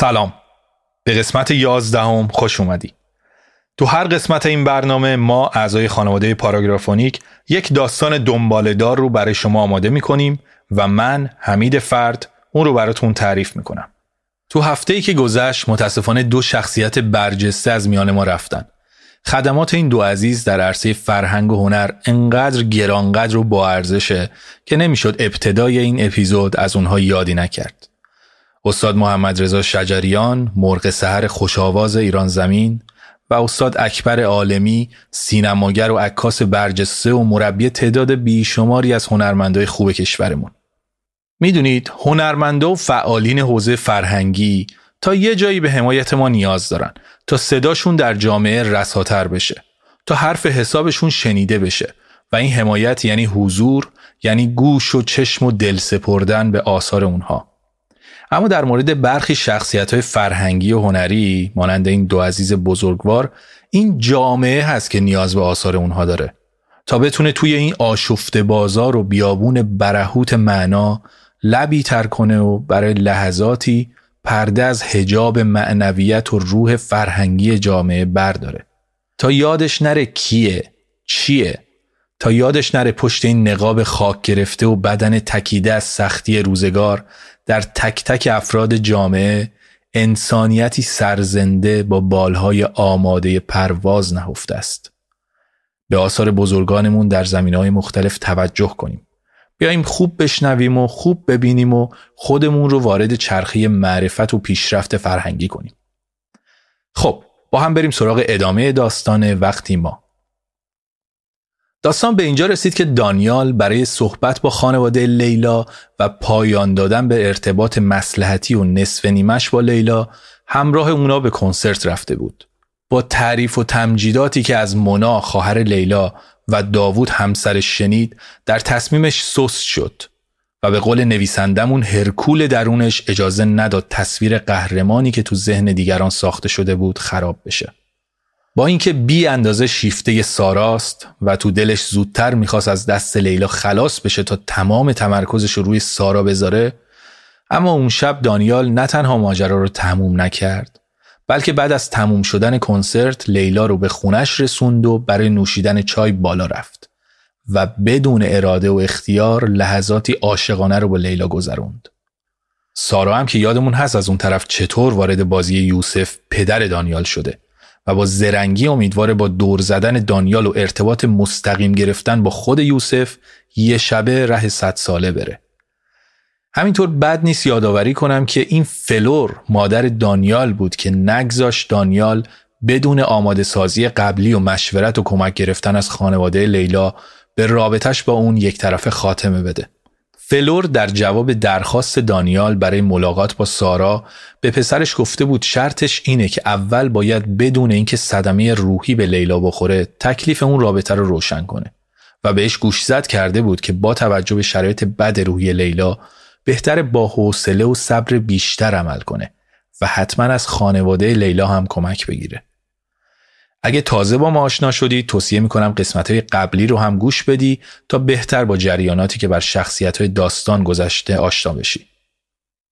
سلام. به قسمت یازدهم خوش اومدی. تو هر قسمت این برنامه ما اعضای خانواده پاراگرافونیک یک داستان دنبالدار رو برای شما آماده می‌کنیم و من حمید فرد اون رو براتون تعریف می‌کنم. تو هفته ای که گذشت متاسفانه دو شخصیت برجسته از میان ما رفتن. خدمات این دو عزیز در عرصه فرهنگ و هنر انقدر گرانقدر و با ارزشه که نمی‌شد ابتدای این اپیزود از اونها یادی نکرد. استاد محمد رضا شجریان مرغ سحر خوشاواز ایران زمین و استاد اکبر عالمی سینماگر و عکاس برجسته و مربی تعداد بیشماری از هنرمندای خوب کشورمون. می‌دونید هنرمندا و فعالین حوزه فرهنگی تا یه جایی به حمایت ما نیاز دارن تا صداشون در جامعه رساتر بشه تا حرف حسابشون شنیده بشه و این حمایت یعنی حضور یعنی گوش و چشم و دل سپردن به آثار اونها. اما در مورد برخی شخصیت های فرهنگی و هنری مانند این دو عزیز بزرگوار این جامعه هست که نیاز به آثار اونها داره. تا بتونه توی این آشفته بازار و بیابون برهوت معنا لبی تر کنه و برای لحظاتی پرده از هجاب معنویت و روح فرهنگی جامعه برداره. تا یادش نره کیه چیه؟ تا یادش نره پشت این نقاب خاک گرفته و بدن تکیده از سختی روزگار در تک تک افراد جامعه انسانیتی سرزنده با بالهای آماده پرواز نهفته است. به آثار بزرگانمون در زمین های مختلف توجه کنیم. بیاییم خوب بشنویم و خوب ببینیم و خودمون رو وارد چرخه معرفت و پیشرفت فرهنگی کنیم. خب با هم بریم سراغ ادامه داستان وقتی ما. داستان به اینجا رسید که دانیال برای صحبت با خانواده لیلا و پایان دادن به ارتباط مسلحتی و نصف نیمش با لیلا همراه اونا به کنسرت رفته بود. با تعریف و تمجیداتی که از مونا خواهر لیلا و داوود همسرش شنید در تصمیمش سست شد و به قول نویسندمون هرکول درونش اجازه نداد تصویر قهرمانی که تو ذهن دیگران ساخته شده بود خراب بشه. با اینکه بی اندازه شیفته ساراست و تو دلش زودتر می‌خواست از دست لیلا خلاص بشه تا تمام تمرکزش رو روی سارا بذاره اما اون شب دانیال نه تنها ماجرا رو تموم نکرد بلکه بعد از تموم شدن کنسرت لیلا رو به خونش رسوند و برای نوشیدن چای بالا رفت و بدون اراده و اختیار لحظاتی عاشقانه رو با لیلا گذروند. سارا هم که یادمون هست از اون طرف چطور وارد بازی یوسف پدر دانیال شده و با زرنگی امیدواره با دور زدن دانیال و ارتباط مستقیم گرفتن با خود یوسف یه شبه ره صد ساله بره. همینطور بد نیست یادآوری کنم که این فلور مادر دانیال بود که نگذاش دانیال بدون آماده سازی قبلی و مشورت و کمک گرفتن از خانواده لیلا به رابطش با اون یک طرفه خاتمه بده. فلور در جواب درخواست دانیال برای ملاقات با سارا به پسرش گفته بود شرطش اینه که اول باید بدون اینکه صدمه روحی به لیلا بخوره تکلیف اون رابطه رو روشن کنه و بهش گوشزد کرده بود که با توجه به شرایط بد روحی لیلا بهتر با حوصله و صبر بیشتر عمل کنه و حتما از خانواده لیلا هم کمک بگیره. اگه تازه با ما آشنا شدی توصیه می‌کنم قسمت های قبلی رو هم گوش بدی تا بهتر با جریاناتی که بر شخصیت های داستان گذشته آشنا بشی.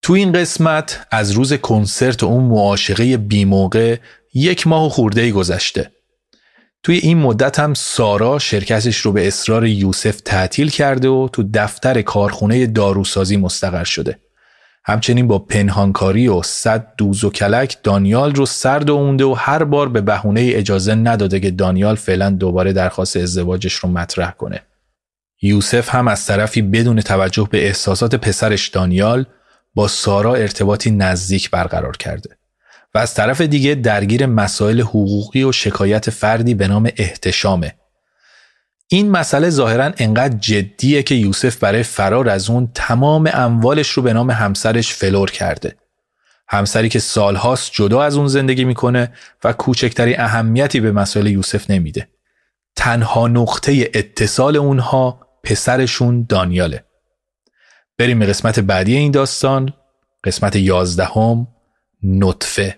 تو این قسمت از روز کنسرت و اون معاشقه بیموقع یک ماه و خورده ای گذشته. توی این مدت هم سارا شرکتش رو به اصرار یوسف تعطیل کرده و تو دفتر کارخونه داروسازی مستقر شده. همچنین با پنهانکاری و صد دوز و کلک دانیال رو سرد و و هر بار به بهونه اجازه نداده که دانیال فعلا دوباره درخواست ازدواجش رو مطرح کنه. یوسف هم از طرفی بدون توجه به احساسات پسرش دانیال با سارا ارتباطی نزدیک برقرار کرده و از طرف دیگه درگیر مسائل حقوقی و شکایت فردی به نام احتشامه این مسئله ظاهرا انقدر جدیه که یوسف برای فرار از اون تمام اموالش رو به نام همسرش فلور کرده. همسری که سالهاست جدا از اون زندگی می‌کنه و کوچکتری اهمیتی به مسائل یوسف نمیده. تنها نقطه اتصال اونها پسرشون دانیاله. بریم به قسمت بعدی این داستان قسمت یازدهم نطفه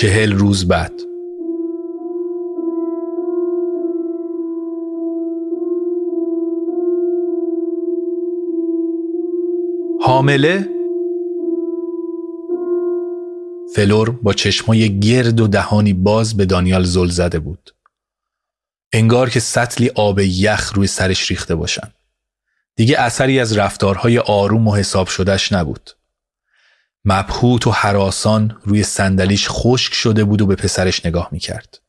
چهل روز بعد. حامله فلور با چشمای گرد و دهانی باز به دانیال زل زده بود. انگار که سطلی آب یخ روی سرش ریخته باشن. دیگه اثری از رفتارهای آروم و حساب شدهش نبود. مبهوت و هراسان روی صندلیش خشک شده بود و به پسرش نگاه می‌کرد.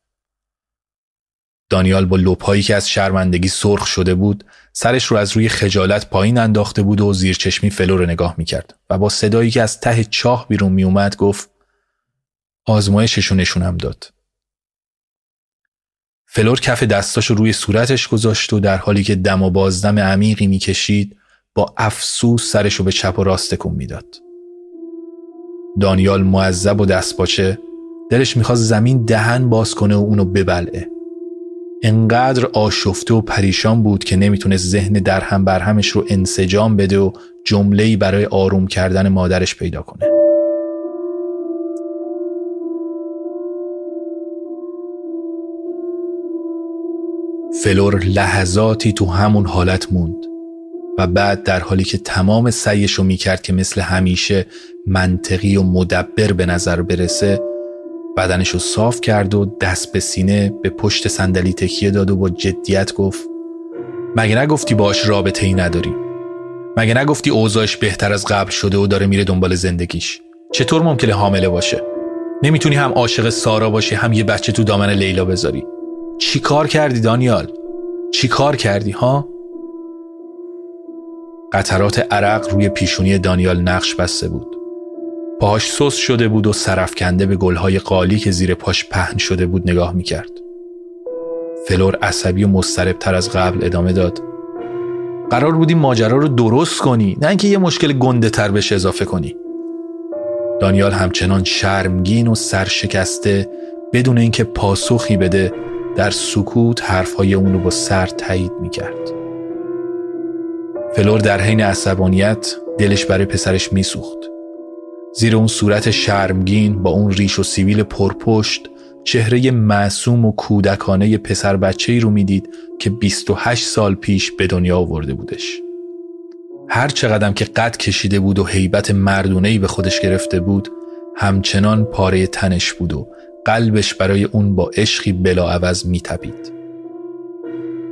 دانیال با لپایی که از شرمندگی سرخ شده بود سرش رو از روی خجالت پایین انداخته بود و زیر چشمی فلور رو نگاه می‌کرد و با صدایی که از ته چاه بیرون میومد گفت آزمایششو نشونم داد. فلور کف دستاشو روی صورتش گذاشت و در حالی که دم و بازدم عمیقی می‌کشید با افسوس سرشو به چپ و راست کن می‌داد. دانیال معذب و دستپاچه دلش می‌خواست زمین دهن باز کنه و اونو ببلعه. انقدر آشفته و پریشان بود که نمی‌تونست ذهن درهم برهمش رو انسجام بده و جمله‌ای برای آروم کردن مادرش پیدا کنه. فلور لحظاتی تو همون حالت موند. و بعد در حالی که تمام سعیش رو می‌کرد که مثل همیشه منطقی و مدبر به نظر برسه بدنش رو صاف کرد و دست به سینه به پشت صندلی تکیه داد و با جدیت گفت مگه نگفتی باش رابطه ای نداری مگه نگفتی اوضاعش بهتر از قبل شده و داره میره دنبال زندگیش؟ چطور ممکنه حامله باشه؟ نمی‌تونی هم عاشق سارا باشی هم یه بچه تو دامن لیلا بذاری. چی کار کردی دانیال؟ چی کار کردی ها؟ قطرات عرق روی پیشونی دانیال نقش بسته بود. پاهاش سس شده بود و سرفکنده به گلهای قالی که زیر پاش پهن شده بود نگاه می‌کرد. فلور عصبی و مستربتر از قبل ادامه داد. قرار بودی ماجرا رو درست کنی نه اینکه یه مشکل گنده تر بهش اضافه کنی. دانیال همچنان شرمگین و سرشکسته بدون اینکه پاسخی بده در سکوت حرفهای اون رو با سر تایید می‌کرد. فلور در حین عصبانیت دلش برای پسرش میسوخت. زیر اون صورت شرمگین با اون ریش و سیبیل پرپشت چهره معصوم و کودکانه پسر بچه ای رو می‌دید که 28 سال پیش به دنیا آورده بودش. هر چقدر که قد کشیده بود و هیبت مردونه به خودش گرفته بود همچنان پاره تنش بود و قلبش برای اون با عشقی بلا عوض میتپید.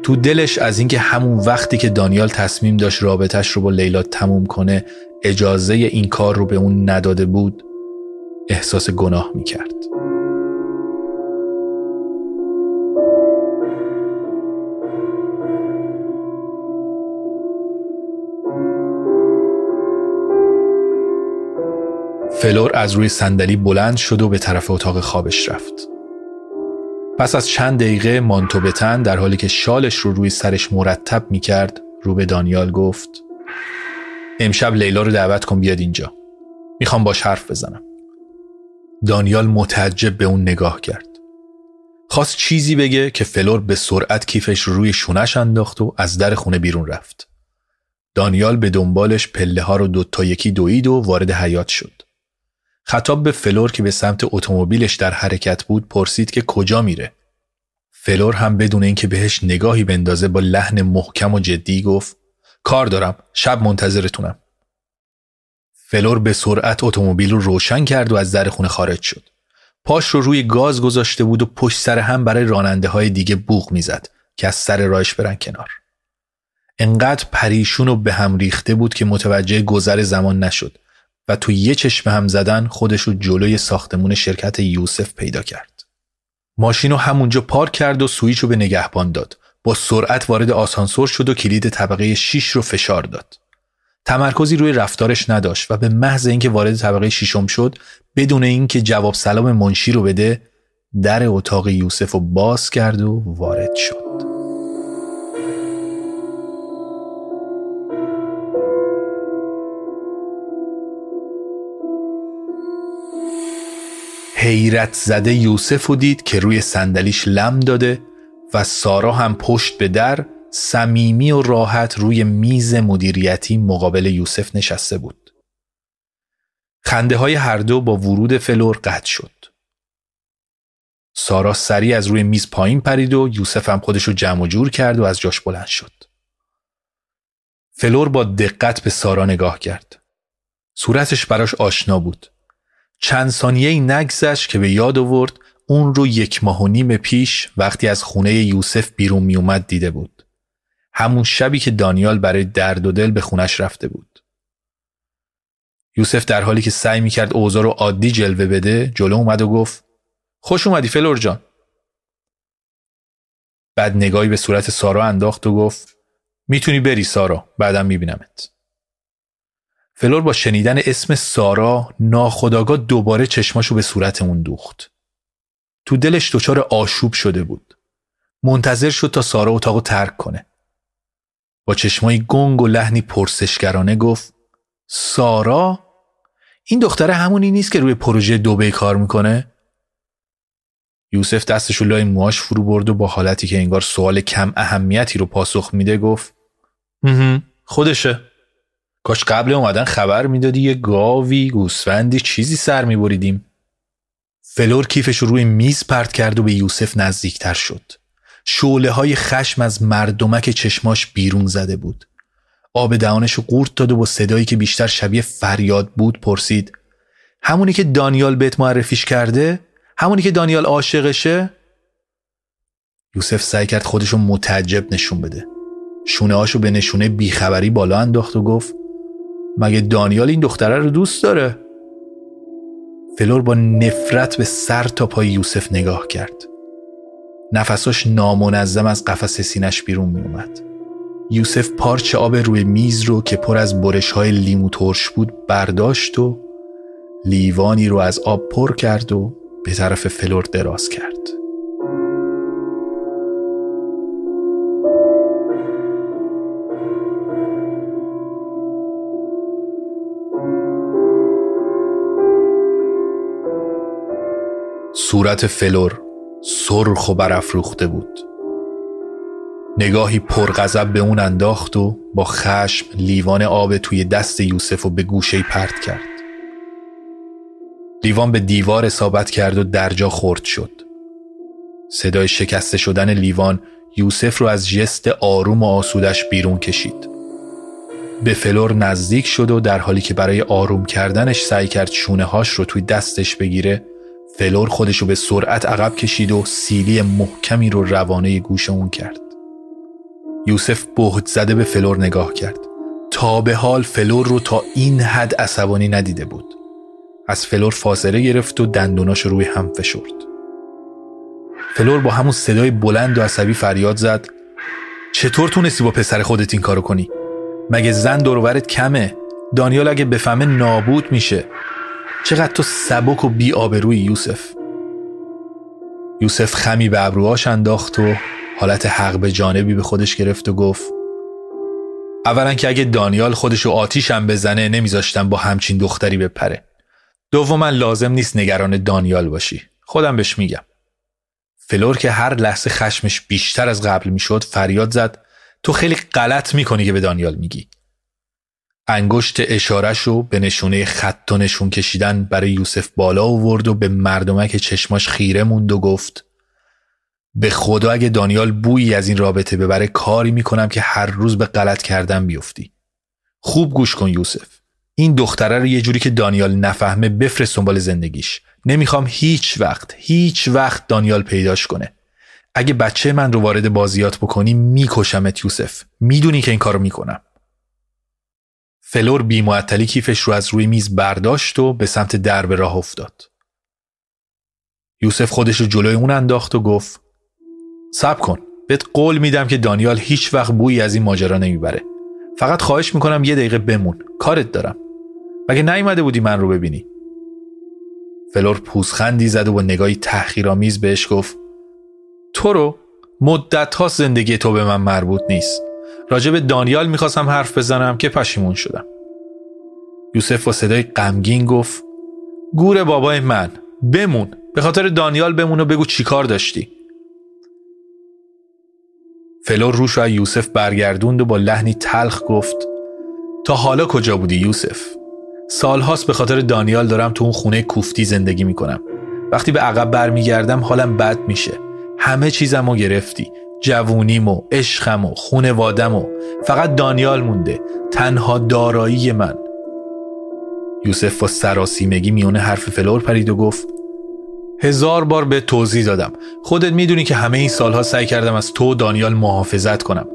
تو دلش از اینکه همون وقتی که دانیال تصمیم داشت رابطش رو با لیلا تموم کنه اجازه این کار رو به اون نداده بود احساس گناه می‌کرد. فلور از روی صندلی بلند شد و به طرف اتاق خوابش رفت. پس از چند دقیقه مانتو به تن در حالی که شالش رو روی سرش مرتب می کرد رو به دانیال گفت امشب لیلا رو دعوت کن بیاد اینجا. می‌خوام باش حرف بزنم. دانیال متعجب به اون نگاه کرد. خواست چیزی بگه که فلور به سرعت کیفش رو روی شونش انداخت و از در خونه بیرون رفت. دانیال به دنبالش پله ها رو دوتا یکی دوید و وارد حیاط شد. خطاب به فلور که به سمت اتومبیلش در حرکت بود پرسید که کجا میره. فلور هم بدون اینکه بهش نگاهی بندازه با لحن محکم و جدی گفت کار دارم شب منتظرتونم. فلور به سرعت اتومبیل رو روشن کرد و از در خونه خارج شد. پاش رو روی گاز گذاشته بود و پشت سر هم برای راننده های دیگه بوق می‌زد که از سر رایش برن کنار. انقدر پریشون و به هم ریخته بود که متوجه گذر زمان نشد و تو یه چشم هم زدن خودشو جلوی ساختمون شرکت یوسف پیدا کرد. ماشین رو همونجا پارک کرد و سویچ رو به نگهبان داد. با سرعت وارد آسانسور شد و کلید طبقه 6 رو فشار داد. تمرکزی روی رفتارش نداشت و به محض اینکه وارد طبقه ششم شد بدون اینکه جواب سلام منشی رو بده در اتاق یوسف رو باز کرد و وارد شد حیرت زده یوسف رو دید که روی صندلیش لم داده و سارا هم پشت به در صمیمی و راحت روی میز مدیریتی مقابل یوسف نشسته بود. خنده های هر دو با ورود فلور قطع شد. سارا سریع از روی میز پایین پرید و یوسف هم خودش رو جمع و جور کرد و از جاش بلند شد. فلور با دقت به سارا نگاه کرد. صورتش براش آشنا بود. چند ثانیه ای نگذشت که به یاد آورد اون رو یک ماه و نیم پیش وقتی از خونه یوسف بیرون می اومد دیده بود. همون شبی که دانیال برای درد و دل به خونش رفته بود. یوسف در حالی که سعی می کرد اوضاع رو عادی جلوه بده جلو اومد و گفت خوش اومدی فلور جان. بعد نگاهی به صورت سارا انداخت و گفت می‌تونی بری سارا بعدم میبینمت. فلور با شنیدن اسم سارا ناخودآگاه دوباره چشماشو به صورت اون دوخت. تو دلش دچار آشوب شده بود. منتظر شد تا سارا اتاقو ترک کنه. با چشمایی گنگ و لحنی پرسشگرانه گفت سارا این دختره همونی نیست که روی پروژه دوبه کار می‌کنه؟ یوسف دستشو لای موهاش فرو برد و با حالتی که انگار سوال کم اهمیتی رو پاسخ میده گفت خودشه کاش قبل اومدن خبر می‌دادی یه گاوی گوسفندی چیزی سر میبریدیم. فلور کیفش رو روی میز پرت کرد و به یوسف نزدیکتر شد. شعله های خشم از مردمک چشماش بیرون زده بود. آب دهانش رو قورت داد و با صدایی که بیشتر شبیه فریاد بود پرسید همونی که دانیال بهت معرفیش کرده؟ همونی که دانیال عاشقشه؟ یوسف سعی کرد خودشو متعجب نشون بده. شونه هاشو به نشونه بیخبری بالا انداخت و گفت مگه دانیال این دختره رو دوست داره؟ فلور با نفرت به سر تا پای یوسف نگاه کرد نفساش نامنظم از قفس سینش بیرون می اومد. یوسف پارچه آب روی میز رو که پر از برش های لیمو ترش بود برداشت و لیوانی رو از آب پر کرد و به طرف فلور دراز کرد. صورت فلور سرخ و برافروخته بود. نگاهی پرغضب به اون انداخت و با خشم لیوان آب توی دست یوسف و به گوشه پرت کرد. لیوان به دیوار اصابت کرد و درجا خرد شد. صدای شکسته شدن لیوان یوسف رو از ژست آروم و آسودش بیرون کشید. به فلور نزدیک شد و در حالی که برای آروم کردنش سعی کرد شونه هاش رو توی دستش بگیره فلور خودشو به سرعت عقب کشید و سیلی محکمی رو روانه گوش اون کرد. یوسف بهت زده به فلور نگاه کرد. تا به حال فلور رو تا این حد عصبانی ندیده بود. از فلور فاصله گرفت و دندوناش روی هم فشرد. فلور با همون صدای بلند و عصبی فریاد زد چطور تونستی با پسر خودت این کارو کنی؟ مگه زن دور و برت کمه؟ دانیال اگه بفهمه نابود میشه چقدر تو سبک و بی آبروی یوسف. یوسف خمی به ابروهاش انداخت و حالت حق به جانبی به خودش گرفت و گفت اولا که اگه دانیال خودشو آتیشم بزنه نمیذاشتم با همچین دختری بپره. دوما لازم نیست نگران دانیال باشی. خودم بهش میگم. فلور که هر لحظه خشمش بیشتر از قبل می‌شد فریاد زد تو خیلی غلط می‌کنی که به دانیال میگی. انگشت رو به نشونه خط و نشون کشیدن برای یوسف بالا آورد و به مردمک چشماش خیره موند و گفت به خدا اگه دانیال بویی از این رابطه ببره کاری می‌کنم که هر روز به غلط کردن بیفتی. خوب گوش کن یوسف. این دختره رو یه جوری که دانیال نفهمه بفرست دنبال زندگیش. نمی‌خوام هیچ وقت هیچ وقت دانیال پیداش کنه. اگه بچه من رو وارد بازیات بکنی میکشمت یوسف. می‌دونی که این کارو می‌کنم. فلور بیمعطلی کیفش رو از روی میز برداشت و به سمت درب راه افتاد. یوسف خودش رو جلوی اون انداخت و گفت سب کن بهت قول میدم که دانیال هیچ وقت بویی از این ماجرا نمی‌بره. فقط خواهش می‌کنم یه دقیقه بمون کارت دارم. مگه نیومده بودی من رو ببینی؟ فلور پوزخندی زد و با نگاهی تحقیرآمیز بهش گفت تو رو مدت ها زندگی تو به من مربوط نیست. راجع به دانیال می‌خواستم حرف بزنم که پشیمون شدم. یوسف با صدای غمگین گفت گور بابای من بمون. به خاطر دانیال بمون و بگو چیکار داشتی. فلور روش و یوسف برگردوند و با لحنی تلخ گفت تا حالا کجا بودی یوسف؟ سالهاست به خاطر دانیال دارم تو اون خونه کوفتی زندگی می‌کنم. وقتی به عقب برمیگردم حالم بد میشه. همه چیزمو گرفتی. جوونیم و عشقم و خونوادم و فقط دانیال مونده. تنها دارایی من. یوسف با سراسیمگی میونه حرف فلور پرید و گفت هزار بار به توضیح دادم. خودت می‌دونی که همه این سالها سعی کردم از تو دانیال محافظت کنم.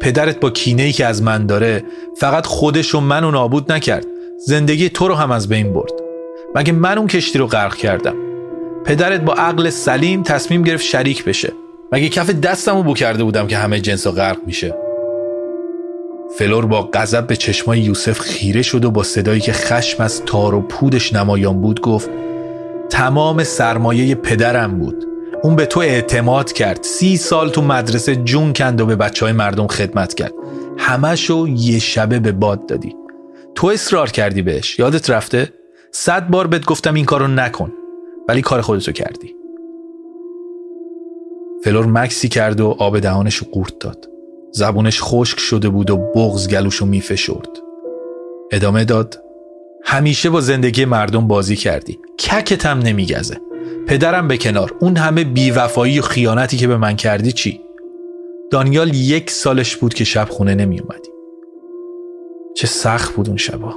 پدرت با کینه ای که از من داره فقط خودش و منو نابود نکرد. زندگی تو رو هم از بین برد. مگه من اون کشتی رو غرق کردم؟ پدرت با عقل سلیم تصمیم گرفت شریک بشه. مگه کف دستمو بو کرده بودم که همه جنسا غرق میشه؟ فلور با غضب به چشمای یوسف خیره شد و با صدایی که خشم از تار و پودش نمایان بود گفت تمام سرمایه پدرم بود. اون به تو اعتماد کرد. سی سال تو مدرسه جون کند و به بچه های مردم خدمت کرد. همشو یه شبه به باد دادی. تو اصرار کردی بهش. یادت رفته؟ صد بار بهت گفتم این کارو نکن. ولی کار خودتو کردی. فلور مکسی کرد و آب دهانش قورت داد. زبونش خشک شده بود و بغز گلوشو میفشرد. ادامه داد همیشه با زندگی مردم بازی کردی. ککت هم نمیگزه. پدرم به کنار. اون همه بیوفایی و خیانتی که به من کردی چی؟ دانیال یک سالش بود که شب خونه نمی اومدی چه سخت بود اون شبا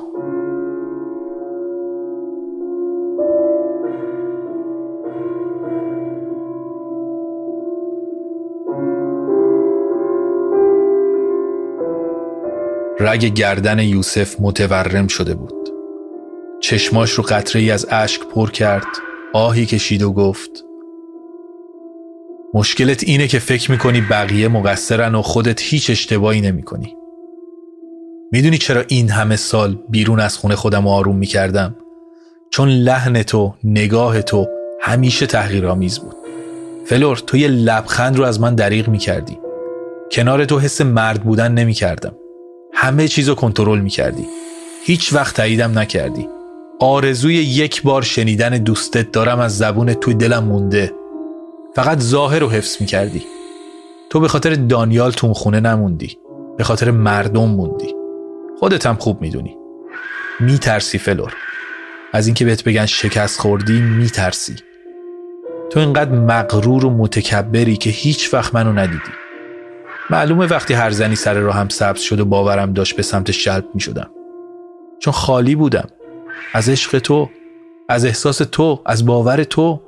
رگ گردن یوسف متورم شده بود. چشماش رو قطره ای از اشک پر کرد آهی کشید و گفت مشکلت اینه که فکر می‌کنی بقیه مقصرن و خودت هیچ اشتباهی نمی‌کنی. می‌دونی چرا این همه سال بیرون از خونه خودم آروم می‌کردم؟ چون لحن تو نگاه تو همیشه تحقیرآمیز بود. فلور تو یه لبخند رو از من دریغ می‌کردی. کنار تو حس مرد بودن نمی‌کردم. همه چیز رو کنترل می‌کردی. هیچ وقت تاییدم نکردی. آرزوی یک بار شنیدن دوستت دارم از زبون توی دلم مونده. فقط ظاهر رو حفظ می‌کردی. تو به خاطر دانیال تو خونه نموندی. به خاطر مردم موندی. خودت هم خوب می‌دونی. میترسی فلور. از اینکه بهت بگن شکست خوردی میترسی. تو اینقدر مغرور و متکبری که هیچ وقت منو ندیدی. معلومه وقتی هر زنی سر رو هم سبز شد و باورم داشت به سمت شلب می شدم. چون خالی بودم. از عشق تو از احساس تو از باور تو.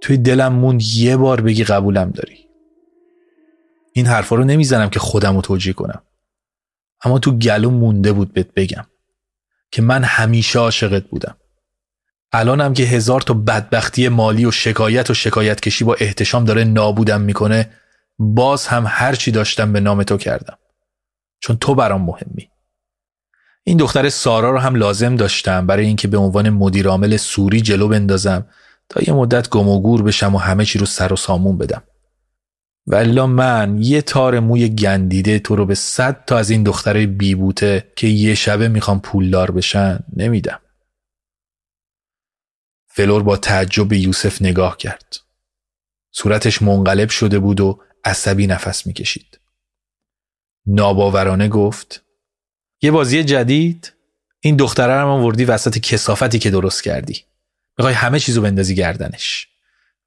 توی دلم موند یه بار بگی قبولم داری. این حرفا رو نمی‌زنم که خودم رو توجیه کنم. اما تو گلو مونده بود بهت بگم که من همیشه عاشقت بودم. الانم که هزار تا بدبختی مالی و شکایت و شکایت کشی با احتشام داره نابودم می‌کنه باز هم هرچی داشتم به نام تو کردم. چون تو برام مهمی. این دختر سارا رو هم لازم داشتم برای اینکه به عنوان مدیر عامل سوری جلو بندازم تا یه مدت گم و گور بشم و همه چی رو سر و سامون بدم. ولی من یه تار موی گندیده تو رو به صد تا از این دختره بیبوته که یه شبه می‌خوام پولدار بشن نمیدم. فلور با تعجب به یوسف نگاه کرد. صورتش منقلب شده بود و عصبی نفس می‌کشید. ناباورانه گفت یه بازی جدید؟ این دختره رو وردی وسط کسافتی که درست کردی. می‌خوای همه چیزو بندازی گردنش.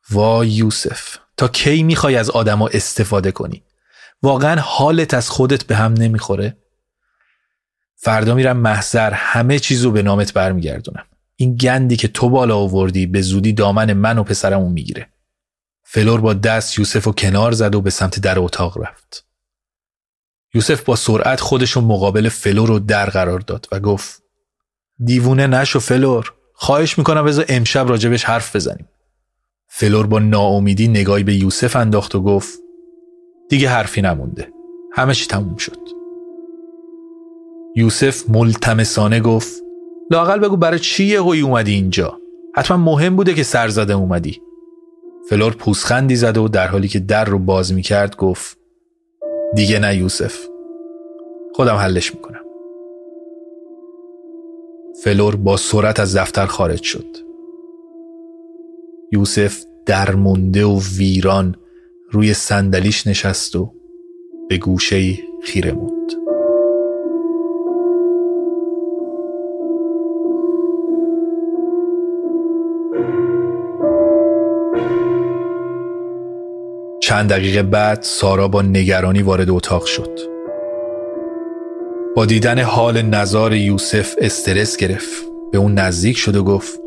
وای یوسف تا کی می‌خوای از آدما استفاده کنی؟ واقعا حالت از خودت به هم نمی‌خوره. فردا میرم محضر همه چیزو به نامت برمیگردونم. این گندی که تو بالا آوردی به زودی دامن من و پسرمون می‌گیره. فلور با دست یوسف و کنار زد و به سمت در اتاق رفت. یوسف با سرعت خودشو مقابل فلور رو در قرار داد و گفت دیوونه نشو فلور خواهش می‌کنم بذار امشب راجع بهش حرف بزنیم. فلور با ناامیدی نگاهی به یوسف انداخت و گفت دیگه حرفی نمونده. همه چی تموم شد. یوسف ملتمسانه گفت لااقل بگو برای چی اومدی اینجا؟ حتما مهم بوده که سرزده اومدی. فلور پوزخندی زد و در حالی که در رو باز می‌کرد گفت دیگه نه یوسف. خودم حلش می‌کنم. فلور با سرعت از دفتر خارج شد. یوسف درمونده و ویران روی صندلیش نشست و به گوشه خیره موند چند دقیقه بعد سارا با نگرانی وارد اتاق شد با دیدن حال نظار یوسف استرس گرفت به اون نزدیک شد و گفت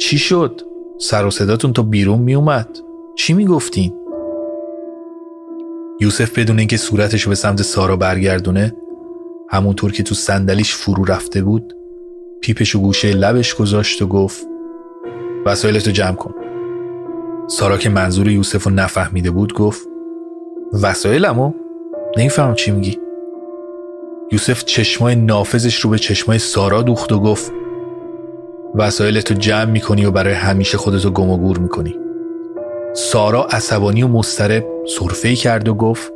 چی شد؟ سر و صداتون تا بیرون می اومد چی می گفتین؟ یوسف بدون اینکه صورتش به سمت سارا برگردونه همونطور که تو صندلیش فرو رفته بود پیپش و گوشه لبش گذاشت و گفت وسایلتو جمع کن سارا که منظور یوسف رو نفهمیده بود گفت وسایلمو؟ نمی‌فهمم چی میگی یوسف چشمای نافذش رو به چشمای سارا دوخت و گفت وسایلتو جمع می‌کنی و برای همیشه خودتو گم و گور می‌کنی سارا عصبانی و مسترب صرفه کرد و گفت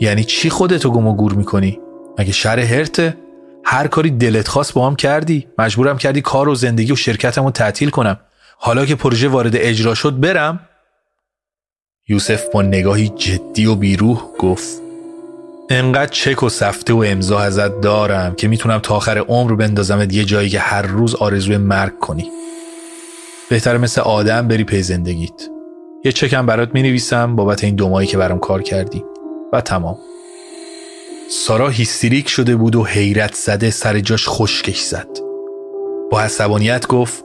یعنی چی خودتو گم و گور می‌کنی؟ مگه شهر هرته؟ هر کاری دلت خواست با هم کردی مجبورم کردی کار و زندگی و شرکتمو تعطیل کنم حالا که پروژه وارد اجرا شد برم. یوسف با نگاهی جدی و بیروح گفت انقدر چک و سفته و امضا ازت دارم که می‌تونم تا آخر عمر بندازمت یه جایی که هر روز آرزوی مرگ کنی. بهتر مثل آدم بری پی زندگیت. یه چکم برات می‌نویسم بابت این دو ماهی که برام کار کردی. و تمام. سارا هیستریک شده بود و حیرت زده سر جاش خشکش زد. با عصبانیت گفت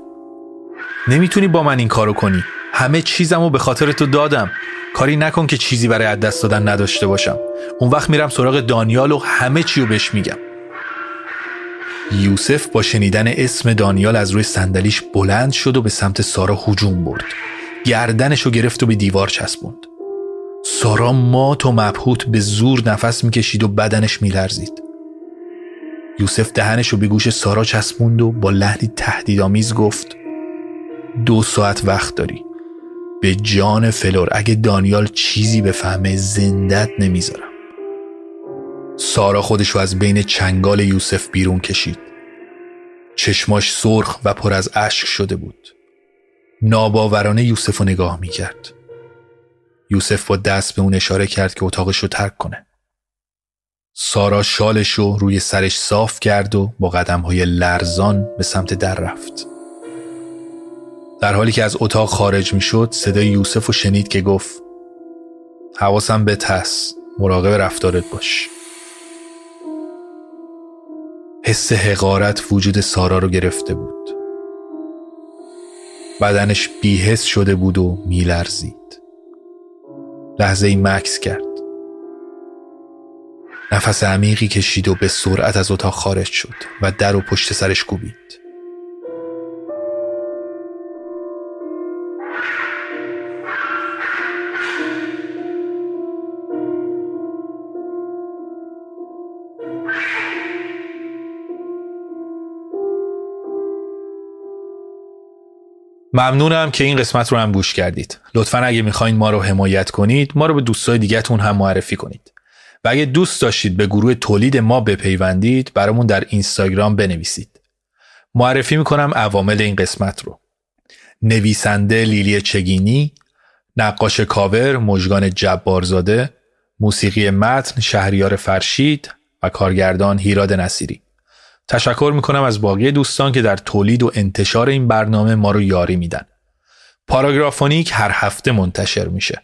نمی‌تونی با من این کارو کنی. همه چیزمو به خاطر تو دادم. کاری نکن که چیزی برای از دست دادن نداشته باشم. اون وقت میرم سراغ دانیال و همه چی رو بهش میگم. یوسف با شنیدن اسم دانیال از روی صندلیش بلند شد و به سمت سارا هجوم برد. گردنش رو گرفت و به دیوار چسبوند. سارا مات و مبهوت به زور نفس می‌کشید و بدنش میلرزید. یوسف دهنش رو به گوش سارا چسبوند و با لحنی تهدیدآمیز گفت دو ساعت وقت داری. به جان فلور. اگه دانیال چیزی به فهمه زندت نمی‌ذارم. سارا خودش رو از بین چنگال یوسف بیرون کشید. چشماش سرخ و پر از اشک شده بود. ناباورانه یوسف رو نگاه می‌کرد. یوسف با دست به اون اشاره کرد که اتاقش رو ترک کنه. سارا شالش رو روی سرش صاف کرد و با قدم های لرزان به سمت در رفت. در حالی که از اتاق خارج می شد صدای یوسف رو شنید که گفت حواسم به تس مراقب رفتارت باش. حس حقارت وجود سارا رو گرفته بود. بدنش بیحس شده بود و میلرزید. لحظه ای مکس کرد. نفس عمیقی کشید و به سرعت از اتاق خارج شد و در و پشت سرش کوبید. ممنونم که این قسمت رو هم گوش کردید. لطفا اگه می‌خواین ما رو حمایت کنید، ما رو به دوستای دیگهتون هم معرفی کنید. و اگه دوست داشتید به گروه تولید ما بپیوندید، برامون در اینستاگرام بنویسید. معرفی می‌کنم عوامل این قسمت رو. نویسنده لیلی چگینی، نقاش کاور مژگان جبارزاده، موسیقی متن شهریار فرشید و کارگردان هیراد نصیری. تشکر می‌کنم از باقی دوستان که در تولید و انتشار این برنامه ما رو یاری میدن. پاراگرافونیک هر هفته منتشر میشه.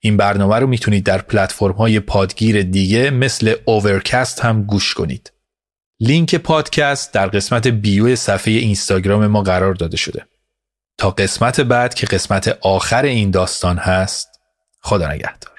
این برنامه رو می‌تونید در پلتفرم های پادگیر دیگه مثل اوورکست هم گوش کنید. لینک پادکست در قسمت بیو صفحه اینستاگرام ما قرار داده شده. تا قسمت بعد که قسمت آخر این داستان هست خدا نگهدار.